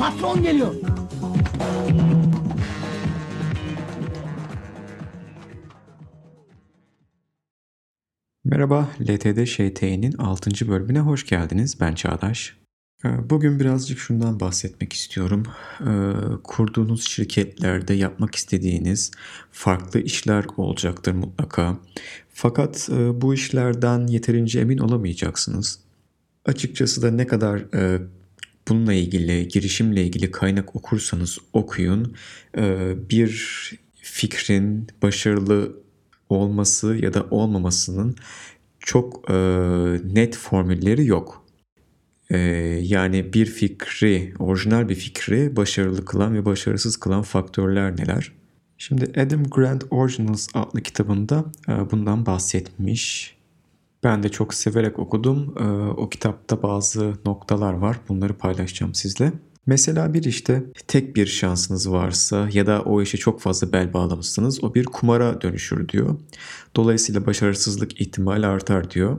Patron geliyor. Merhaba, LTD ŞT'nin 6. bölümüne hoş geldiniz. Ben Çağdaş. Ee, Bugün birazcık şundan bahsetmek istiyorum. Ee, Kurduğunuz şirketlerde yapmak istediğiniz farklı işler olacaktır mutlaka. Fakat e, bu işlerden yeterince emin olamayacaksınız. Açıkçası da ne kadar e, bununla ilgili, girişimle ilgili kaynak okursanız okuyun, e, bir fikrin başarılı olması ya da olmamasının çok e, net formülleri yok. E, yani bir fikri, orijinal bir fikri başarılı kılan ve başarısız kılan faktörler neler? Şimdi Adam Grant Originals adlı kitabında e, bundan bahsetmiş. Ben de çok severek okudum. E, o kitapta bazı noktalar var. Bunları paylaşacağım sizle. Mesela bir işte tek bir şansınız varsa ya da o işe çok fazla bel bağlamışsınız o bir kumara dönüşür diyor. Dolayısıyla başarısızlık ihtimali artar diyor.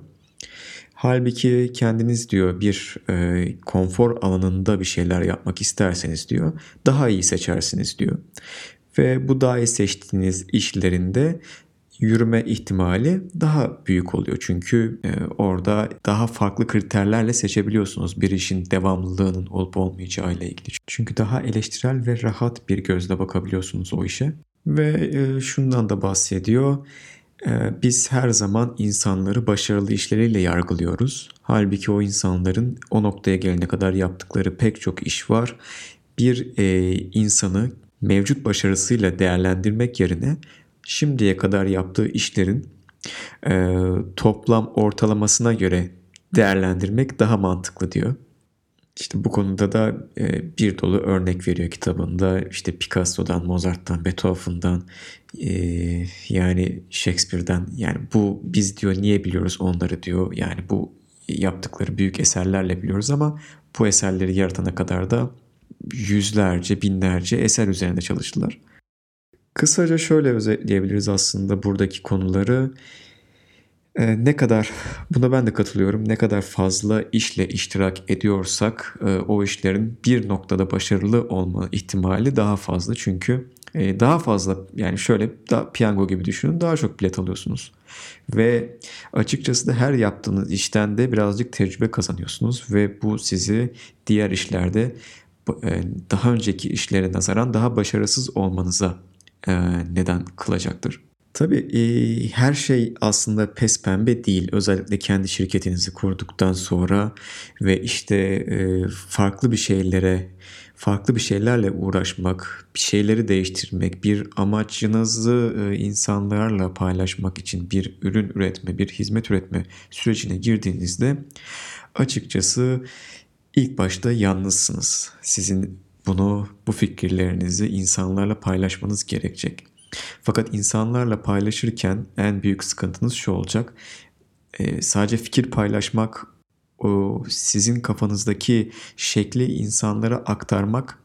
Halbuki kendiniz diyor bir e, konfor alanında bir şeyler yapmak isterseniz diyor daha iyi seçersiniz diyor. Ve bu daha iyi seçtiğiniz işlerinde yürüme ihtimali daha büyük oluyor. Çünkü e, orada daha farklı kriterlerle seçebiliyorsunuz bir işin devamlılığının olup olmayacağı ile ilgili. Çünkü daha eleştirel ve rahat bir gözle bakabiliyorsunuz o işe. Ve e, şundan da bahsediyor. E, biz her zaman insanları başarılı işleriyle yargılıyoruz. Halbuki o insanların o noktaya gelene kadar yaptıkları pek çok iş var. Bir insanı mevcut başarısıyla değerlendirmek yerine şimdiye kadar yaptığı işlerin e, toplam ortalamasına göre değerlendirmek daha mantıklı diyor. İşte bu konuda da e, bir dolu örnek veriyor kitabında. İşte Picasso'dan, Mozart'tan, Beethoven'dan e, yani Shakespeare'den yani bu biz diyor niye biliyoruz onları diyor. Yani bu yaptıkları büyük eserlerle biliyoruz ama bu eserleri yaratana kadar da yüzlerce, binlerce eser üzerinde çalıştılar. Kısaca şöyle özetleyebiliriz aslında buradaki konuları. Ee, ne kadar, buna ben de katılıyorum, ne kadar fazla işle iştirak ediyorsak e, o işlerin bir noktada başarılı olma ihtimali daha fazla. Çünkü e, daha fazla yani şöyle daha piyango gibi düşünün daha çok bilet alıyorsunuz. Ve açıkçası da her yaptığınız işten de birazcık tecrübe kazanıyorsunuz ve bu sizi diğer işlerde e, daha önceki işlere nazaran daha başarısız olmanıza neden kılacaktır. Tabii e, her şey aslında pes pembe değil. Özellikle kendi şirketinizi kurduktan sonra ve işte e, farklı bir şeylere, farklı bir şeylerle uğraşmak, bir şeyleri değiştirmek, bir amacınızı e, insanlarla paylaşmak için bir ürün üretme, bir hizmet üretme sürecine girdiğinizde açıkçası ilk başta yalnızsınız. Sizin bunu, bu fikirlerinizi insanlarla paylaşmanız gerekecek. Fakat insanlarla paylaşırken en büyük sıkıntınız şu olacak. E, sadece fikir paylaşmak, sizin kafanızdaki şekli insanlara aktarmak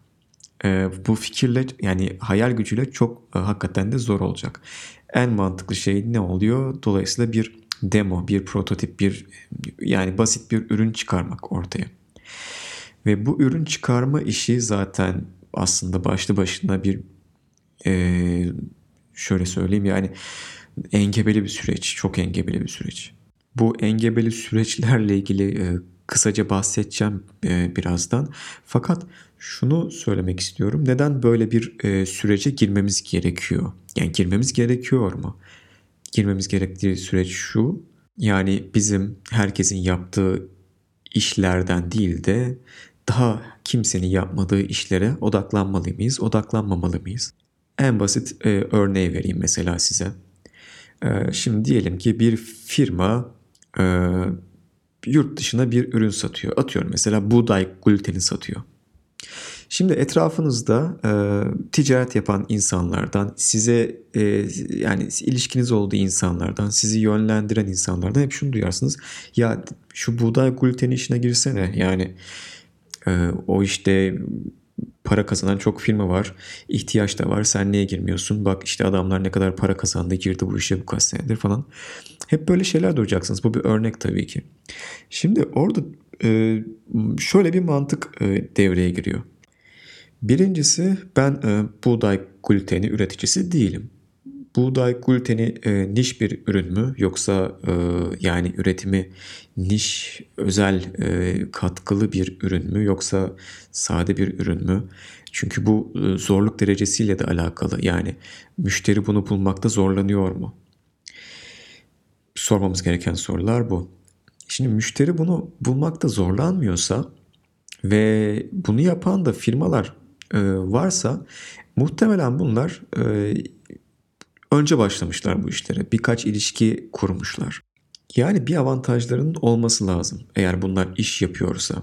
e, bu fikirle yani hayal gücüyle çok e, hakikaten de zor olacak. En mantıklı şey ne oluyor? Dolayısıyla bir demo, bir prototip, bir yani basit bir ürün çıkarmak ortaya. Ve bu ürün çıkarma işi zaten aslında başlı başına bir e, şöyle söyleyeyim yani engebeli bir süreç. Çok engebeli bir süreç. Bu engebeli süreçlerle ilgili e, kısaca bahsedeceğim e, birazdan. Fakat şunu söylemek istiyorum. Neden böyle bir e, sürece girmemiz gerekiyor? Yani girmemiz gerekiyor mu? Girmemiz gerektiği süreç şu. Yani bizim herkesin yaptığı işlerden değil de daha kimsenin yapmadığı işlere odaklanmalı mıyız, odaklanmamalı mıyız? En basit e, örneği vereyim mesela size. E, şimdi diyelim ki bir firma e, yurt dışına bir ürün satıyor. Atıyorum mesela buğday gluteni satıyor. Şimdi etrafınızda e, ticaret yapan insanlardan, size e, yani ilişkiniz olduğu insanlardan, sizi yönlendiren insanlardan hep şunu duyarsınız. Ya şu buğday gluteni işine girsene. Yani o işte para kazanan çok firma var. İhtiyaç da var. Sen niye girmiyorsun? Bak işte adamlar ne kadar para kazandı girdi bu işe bu kaç senedir falan. Hep böyle şeyler duyacaksınız. Bu bir örnek tabii ki. Şimdi orada e, şöyle bir mantık e, devreye giriyor. Birincisi ben e, buğday gluteni üreticisi değilim. Buğday gluteni e, niş bir ürün mü yoksa e, yani üretimi niş özel e, katkılı bir ürün mü yoksa sade bir ürün mü? Çünkü bu e, zorluk derecesiyle de alakalı. Yani müşteri bunu bulmakta zorlanıyor mu? Sormamız gereken sorular bu. Şimdi müşteri bunu bulmakta zorlanmıyorsa ve bunu yapan da firmalar e, varsa muhtemelen bunlar e, önce başlamışlar bu işlere. Birkaç ilişki kurmuşlar. Yani bir avantajlarının olması lazım eğer bunlar iş yapıyorsa.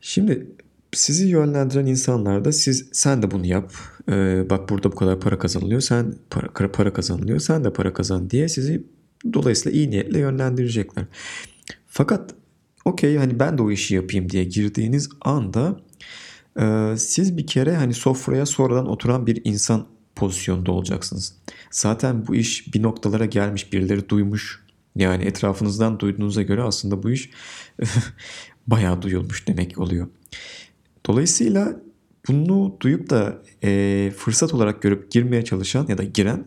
Şimdi sizi yönlendiren insanlar da siz sen de bunu yap. Ee, bak burada bu kadar para kazanılıyor. Sen para, para kazanılıyor. Sen de para kazan diye sizi dolayısıyla iyi niyetle yönlendirecekler. Fakat okey hani ben de o işi yapayım diye girdiğiniz anda e, siz bir kere hani sofraya sonradan oturan bir insan pozisyonda olacaksınız. Zaten bu iş bir noktalara gelmiş birileri duymuş. Yani etrafınızdan duyduğunuza göre aslında bu iş bayağı duyulmuş demek oluyor. Dolayısıyla bunu duyup da e, fırsat olarak görüp girmeye çalışan ya da giren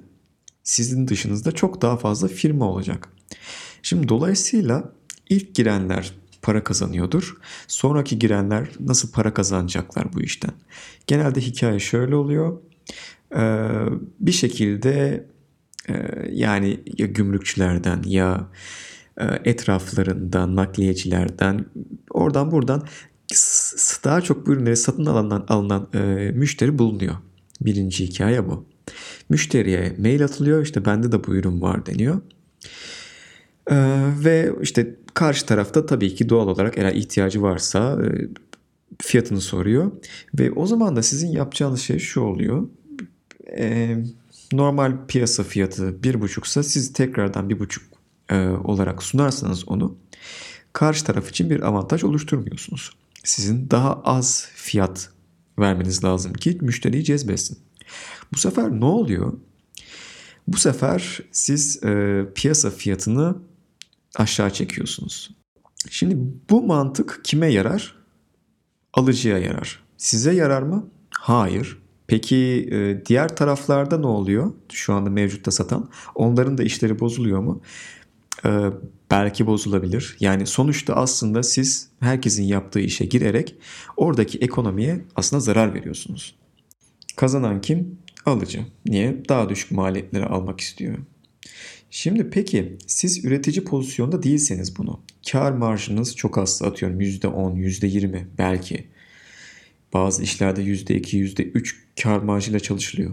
sizin dışınızda çok daha fazla firma olacak. Şimdi dolayısıyla ilk girenler para kazanıyordur. Sonraki girenler nasıl para kazanacaklar bu işten? Genelde hikaye şöyle oluyor. Ee, bir şekilde e, yani ya gümrükçülerden ya e, etraflarından, nakliyecilerden oradan buradan daha çok bu ürünleri satın alınan, alınan e, müşteri bulunuyor. Birinci hikaye bu. Müşteriye mail atılıyor işte bende de bu ürün var deniyor. Ee, ve işte karşı tarafta tabii ki doğal olarak eğer ihtiyacı varsa e, fiyatını soruyor. Ve o zaman da sizin yapacağınız şey şu oluyor. E, normal piyasa fiyatı bir buçuksa siz tekrardan bir buçuk e, olarak sunarsanız onu karşı taraf için bir avantaj oluşturmuyorsunuz. Sizin daha az fiyat vermeniz lazım ki müşteriyi cezbesin. Bu sefer ne oluyor? Bu sefer siz e, piyasa fiyatını aşağı çekiyorsunuz. Şimdi bu mantık kime yarar? Alıcıya yarar. Size yarar mı? Hayır. Peki e, diğer taraflarda ne oluyor? Şu anda mevcutta satan. Onların da işleri bozuluyor mu? E, belki bozulabilir. Yani sonuçta aslında siz herkesin yaptığı işe girerek oradaki ekonomiye aslında zarar veriyorsunuz. Kazanan kim? Alıcı. Niye? Daha düşük maliyetleri almak istiyor. Şimdi peki siz üretici pozisyonda değilseniz bunu. Kar marjınız çok az atıyorum %10, %20 belki. Bazı işlerde %2, %3 kar marjıyla çalışılıyor.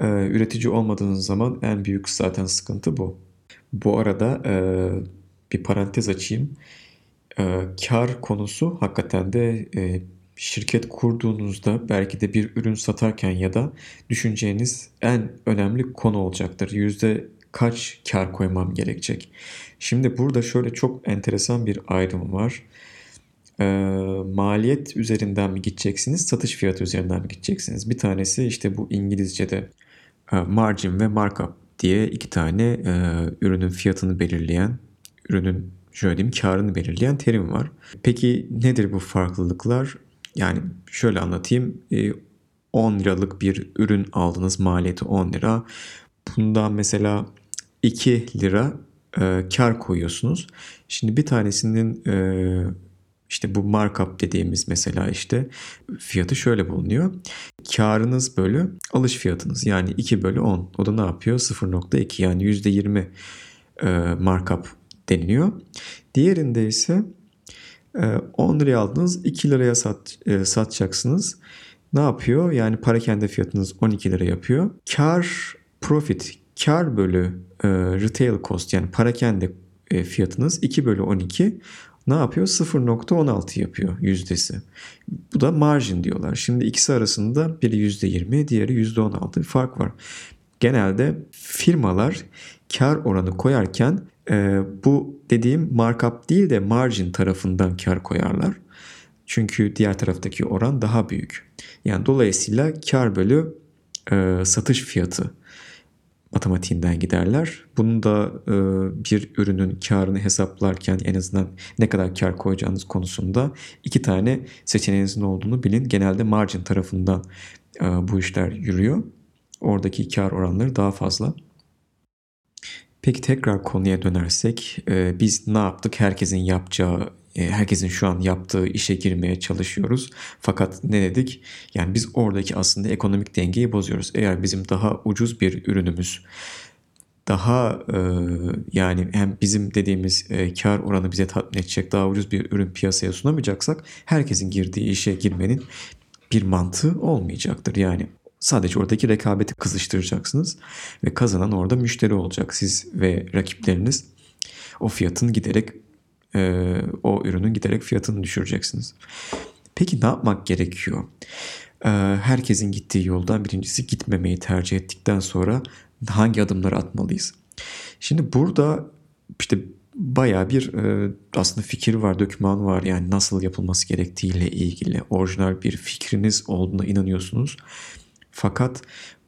Ee, üretici olmadığınız zaman en büyük zaten sıkıntı bu. Bu arada e, bir parantez açayım. E, kar konusu hakikaten de e, şirket kurduğunuzda belki de bir ürün satarken ya da düşüneceğiniz en önemli konu olacaktır. Yüzde kaç kar koymam gerekecek? Şimdi burada şöyle çok enteresan bir ayrım var. E, maliyet üzerinden mi gideceksiniz, satış fiyatı üzerinden mi gideceksiniz? Bir tanesi işte bu İngilizce'de e, margin ve markup diye iki tane e, ürünün fiyatını belirleyen, ürünün şöyle diyeyim karını belirleyen terim var. Peki nedir bu farklılıklar? Yani şöyle anlatayım. E, 10 liralık bir ürün aldınız maliyeti 10 lira. Bundan mesela 2 lira e, kar koyuyorsunuz. Şimdi bir tanesinin e, işte bu markup dediğimiz mesela işte fiyatı şöyle bulunuyor. Karınız bölü alış fiyatınız yani 2 bölü 10. O da ne yapıyor? 0.2 yani %20 e, markup deniliyor. Diğerinde ise 10 liraya aldınız 2 liraya sat, e, satacaksınız. Ne yapıyor? Yani parakende fiyatınız 12 lira yapıyor. Kar profit kar bölü e, retail cost yani parakende e, fiyatınız 2 bölü 12 ne yapıyor? 0.16 yapıyor yüzdesi. Bu da margin diyorlar. Şimdi ikisi arasında biri %20 diğeri %16 bir fark var. Genelde firmalar kar oranı koyarken e, bu dediğim markup değil de margin tarafından kar koyarlar. Çünkü diğer taraftaki oran daha büyük. Yani dolayısıyla kar bölü e, satış fiyatı matematiğinden giderler. Bunu da e, bir ürünün karını hesaplarken en azından ne kadar kar koyacağınız konusunda iki tane seçeneğinizin olduğunu bilin. Genelde margin tarafından e, bu işler yürüyor. Oradaki kar oranları daha fazla. Peki tekrar konuya dönersek e, biz ne yaptık? Herkesin yapacağı herkesin şu an yaptığı işe girmeye çalışıyoruz. Fakat ne dedik? Yani biz oradaki aslında ekonomik dengeyi bozuyoruz. Eğer bizim daha ucuz bir ürünümüz daha e, yani hem bizim dediğimiz e, kar oranı bize tatmin edecek daha ucuz bir ürün piyasaya sunamayacaksak herkesin girdiği işe girmenin bir mantığı olmayacaktır. Yani sadece oradaki rekabeti kızıştıracaksınız ve kazanan orada müşteri olacak. Siz ve rakipleriniz o fiyatın giderek e, o ürünün giderek fiyatını düşüreceksiniz. Peki ne yapmak gerekiyor? E, herkesin gittiği yoldan birincisi gitmemeyi tercih ettikten sonra hangi adımları atmalıyız? Şimdi burada işte baya bir e, aslında fikir var, döküman var. Yani nasıl yapılması gerektiğiyle ilgili orijinal bir fikriniz olduğuna inanıyorsunuz. Fakat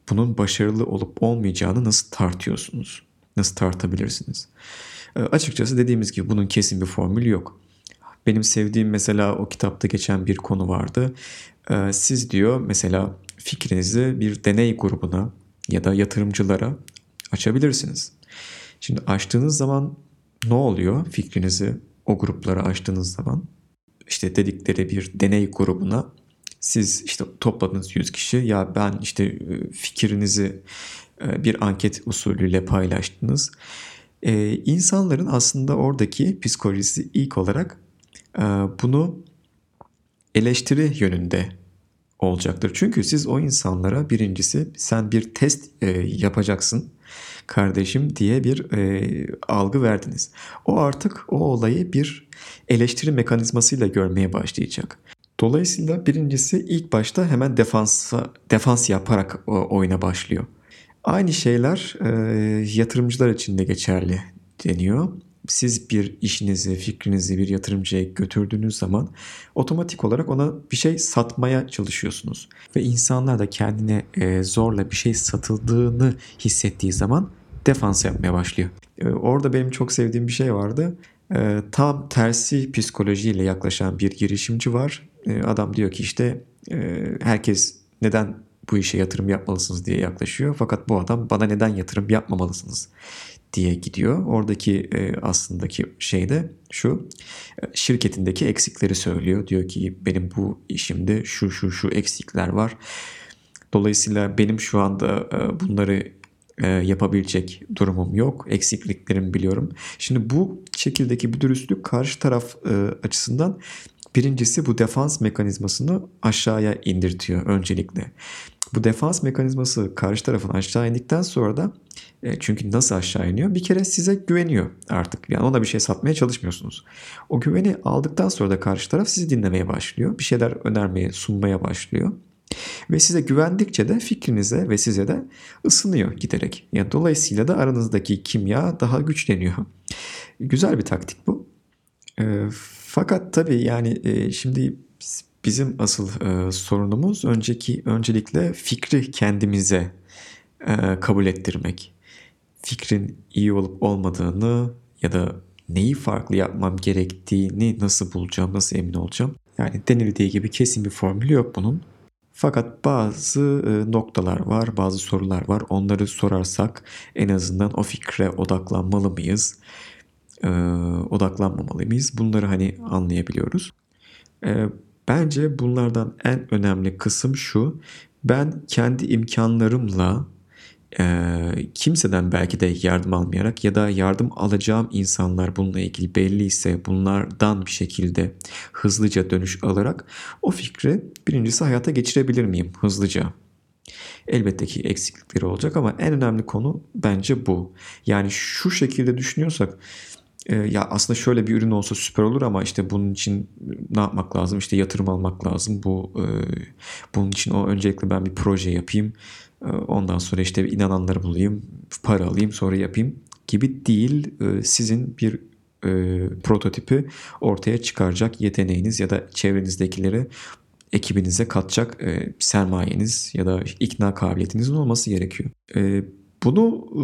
bunun başarılı olup olmayacağını nasıl tartıyorsunuz? Nasıl tartabilirsiniz? E, açıkçası dediğimiz gibi bunun kesin bir formülü yok. Benim sevdiğim mesela o kitapta geçen bir konu vardı. E, siz diyor mesela fikrinizi bir deney grubuna ya da yatırımcılara açabilirsiniz. Şimdi açtığınız zaman ne oluyor fikrinizi o gruplara açtığınız zaman? işte dedikleri bir deney grubuna siz işte topladınız 100 kişi ya ben işte e, fikrinizi e, bir anket usulüyle paylaştınız. Ee, insanların aslında oradaki psikolojisi ilk olarak e, bunu eleştiri yönünde olacaktır. Çünkü siz o insanlara birincisi sen bir test e, yapacaksın kardeşim diye bir e, algı verdiniz. O artık o olayı bir eleştiri mekanizmasıyla görmeye başlayacak. Dolayısıyla birincisi ilk başta hemen defansa, defans yaparak oyuna başlıyor. Aynı şeyler e, yatırımcılar için de geçerli deniyor. Siz bir işinizi, fikrinizi bir yatırımcıya götürdüğünüz zaman otomatik olarak ona bir şey satmaya çalışıyorsunuz. Ve insanlar da kendine e, zorla bir şey satıldığını hissettiği zaman defans yapmaya başlıyor. E, orada benim çok sevdiğim bir şey vardı. E, tam tersi psikolojiyle yaklaşan bir girişimci var. E, adam diyor ki işte e, herkes neden bu işe yatırım yapmalısınız diye yaklaşıyor. Fakat bu adam bana neden yatırım yapmamalısınız diye gidiyor. Oradaki e, aslındaki şey de şu e, şirketindeki eksikleri söylüyor. Diyor ki benim bu işimde şu şu şu eksikler var. Dolayısıyla benim şu anda e, bunları e, yapabilecek durumum yok. Eksikliklerimi biliyorum. Şimdi bu şekildeki bir dürüstlük karşı taraf e, açısından birincisi bu defans mekanizmasını aşağıya indirtiyor öncelikle. Bu defans mekanizması karşı tarafın aşağı indikten sonra da e, çünkü nasıl aşağı iniyor? Bir kere size güveniyor artık. Yani ona bir şey satmaya çalışmıyorsunuz. O güveni aldıktan sonra da karşı taraf sizi dinlemeye başlıyor. Bir şeyler önermeye, sunmaya başlıyor. Ve size güvendikçe de fikrinize ve size de ısınıyor giderek. Yani dolayısıyla da aranızdaki kimya daha güçleniyor. Güzel bir taktik bu. E, fakat tabii yani e, şimdi bizim asıl e, sorunumuz önceki öncelikle fikri kendimize e, kabul ettirmek. Fikrin iyi olup olmadığını ya da neyi farklı yapmam gerektiğini nasıl bulacağım, nasıl emin olacağım? Yani denildiği gibi kesin bir formülü yok bunun. Fakat bazı e, noktalar var, bazı sorular var. Onları sorarsak en azından o fikre odaklanmalı mıyız? E, odaklanmamalı mıyız? Bunları hani anlayabiliyoruz. E, bence bunlardan en önemli kısım şu. Ben kendi imkanlarımla e, kimseden belki de yardım almayarak ya da yardım alacağım insanlar bununla ilgili belli ise bunlardan bir şekilde hızlıca dönüş alarak o fikri birincisi hayata geçirebilir miyim hızlıca? Elbette ki eksiklikleri olacak ama en önemli konu bence bu. Yani şu şekilde düşünüyorsak ya aslında şöyle bir ürün olsa süper olur ama işte bunun için ne yapmak lazım? İşte yatırım almak lazım. Bu bunun için o öncelikle ben bir proje yapayım. Ondan sonra işte inananları bulayım, para alayım, sonra yapayım gibi değil. Sizin bir prototipi ortaya çıkaracak yeteneğiniz ya da çevrenizdekileri ekibinize katacak sermayeniz ya da ikna kabiliyetinizin olması gerekiyor. Bunu e,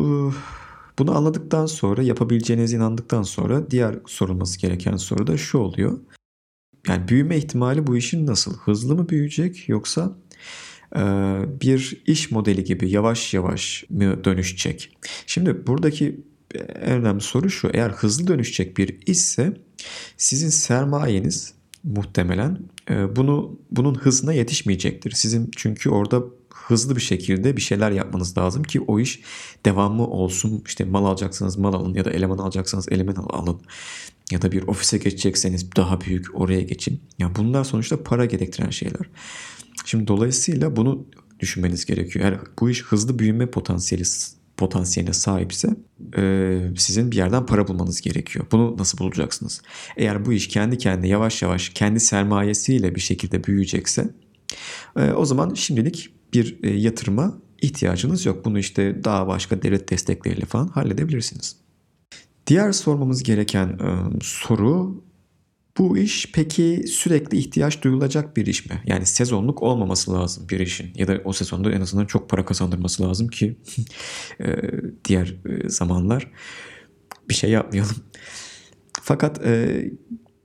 bunu anladıktan sonra yapabileceğinize inandıktan sonra diğer sorulması gereken soru da şu oluyor. Yani büyüme ihtimali bu işin nasıl? Hızlı mı büyüyecek yoksa bir iş modeli gibi yavaş yavaş mı dönüşecek? Şimdi buradaki en önemli soru şu. Eğer hızlı dönüşecek bir işse sizin sermayeniz muhtemelen bunu bunun hızına yetişmeyecektir. Sizin çünkü orada hızlı bir şekilde bir şeyler yapmanız lazım ki o iş devamlı olsun. İşte mal alacaksanız mal alın ya da eleman alacaksanız eleman alın. Ya da bir ofise geçecekseniz daha büyük oraya geçin. Ya bunlar sonuçta para gerektiren şeyler. Şimdi dolayısıyla bunu düşünmeniz gerekiyor. Eğer bu iş hızlı büyüme potansiyeli potansiyeline sahipse e, sizin bir yerden para bulmanız gerekiyor. Bunu nasıl bulacaksınız? Eğer bu iş kendi kendine yavaş yavaş kendi sermayesiyle bir şekilde büyüyecekse e, o zaman şimdilik bir e, yatırıma ihtiyacınız yok. Bunu işte daha başka devlet destekleriyle falan halledebilirsiniz. Diğer sormamız gereken e, soru bu iş peki sürekli ihtiyaç duyulacak bir iş mi? Yani sezonluk olmaması lazım bir işin. Ya da o sezonda en azından çok para kazandırması lazım ki e, diğer zamanlar bir şey yapmayalım. Fakat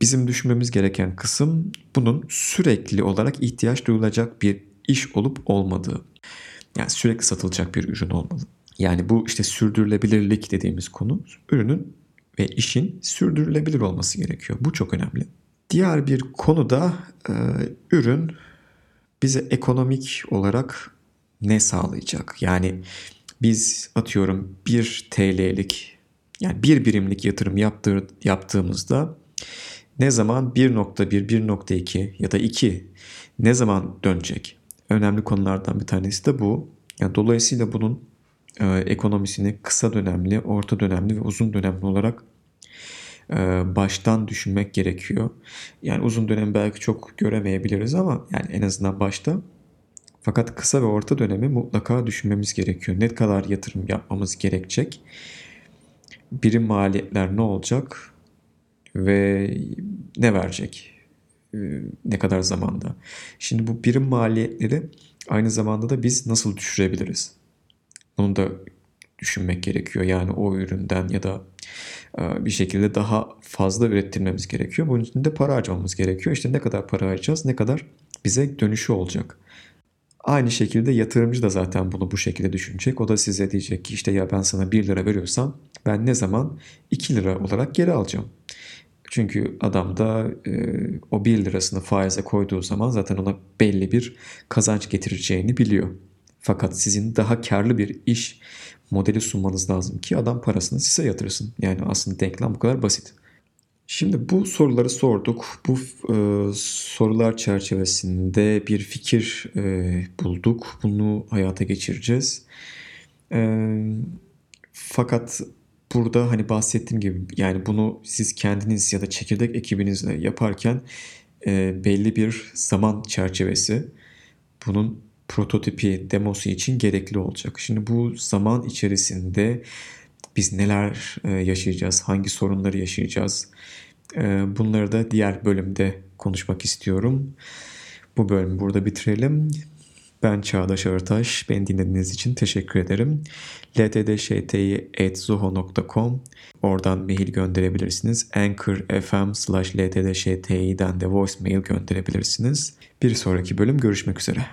bizim düşünmemiz gereken kısım bunun sürekli olarak ihtiyaç duyulacak bir iş olup olmadığı. Yani sürekli satılacak bir ürün olmalı. Yani bu işte sürdürülebilirlik dediğimiz konu ürünün ve işin sürdürülebilir olması gerekiyor. Bu çok önemli. Diğer bir konu da e, ürün bize ekonomik olarak ne sağlayacak? Yani biz atıyorum 1 TL'lik yani bir birimlik yatırım yaptır, yaptığımızda ne zaman 1.1, 1.2 ya da 2 ne zaman dönecek? Önemli konulardan bir tanesi de bu. Yani dolayısıyla bunun e, ekonomisini kısa dönemli, orta dönemli ve uzun dönemli olarak e, baştan düşünmek gerekiyor. Yani uzun dönem belki çok göremeyebiliriz ama yani en azından başta. Fakat kısa ve orta dönemi mutlaka düşünmemiz gerekiyor. Ne kadar yatırım yapmamız gerekecek? Birim maliyetler ne olacak? Ve ne verecek? E, ne kadar zamanda? Şimdi bu birim maliyetleri aynı zamanda da biz nasıl düşürebiliriz? Bunu da düşünmek gerekiyor. Yani o üründen ya da e, bir şekilde daha fazla ürettirmemiz gerekiyor. Bunun için de para harcamamız gerekiyor. İşte ne kadar para harcayacağız, ne kadar bize dönüşü olacak. Aynı şekilde yatırımcı da zaten bunu bu şekilde düşünecek. O da size diyecek ki işte ya ben sana 1 lira veriyorsam ben ne zaman 2 lira olarak geri alacağım. Çünkü adam da e, o 1 lirasını faize koyduğu zaman zaten ona belli bir kazanç getireceğini biliyor. Fakat sizin daha karlı bir iş modeli sunmanız lazım ki adam parasını size yatırsın. Yani aslında denklem bu kadar basit. Şimdi bu soruları sorduk. Bu e, sorular çerçevesinde bir fikir e, bulduk. Bunu hayata geçireceğiz. E, fakat burada hani bahsettiğim gibi yani bunu siz kendiniz ya da çekirdek ekibinizle yaparken e, belli bir zaman çerçevesi bunun prototipi, demosu için gerekli olacak. Şimdi bu zaman içerisinde biz neler e, yaşayacağız, hangi sorunları yaşayacağız e, bunları da diğer bölümde konuşmak istiyorum. Bu bölümü burada bitirelim. Ben Çağdaş Artaş. Beni dinlediğiniz için teşekkür ederim. ltdşti.zoho.com Oradan mail gönderebilirsiniz. Anchor FM slash ltdşti'den de voicemail gönderebilirsiniz. Bir sonraki bölüm görüşmek üzere.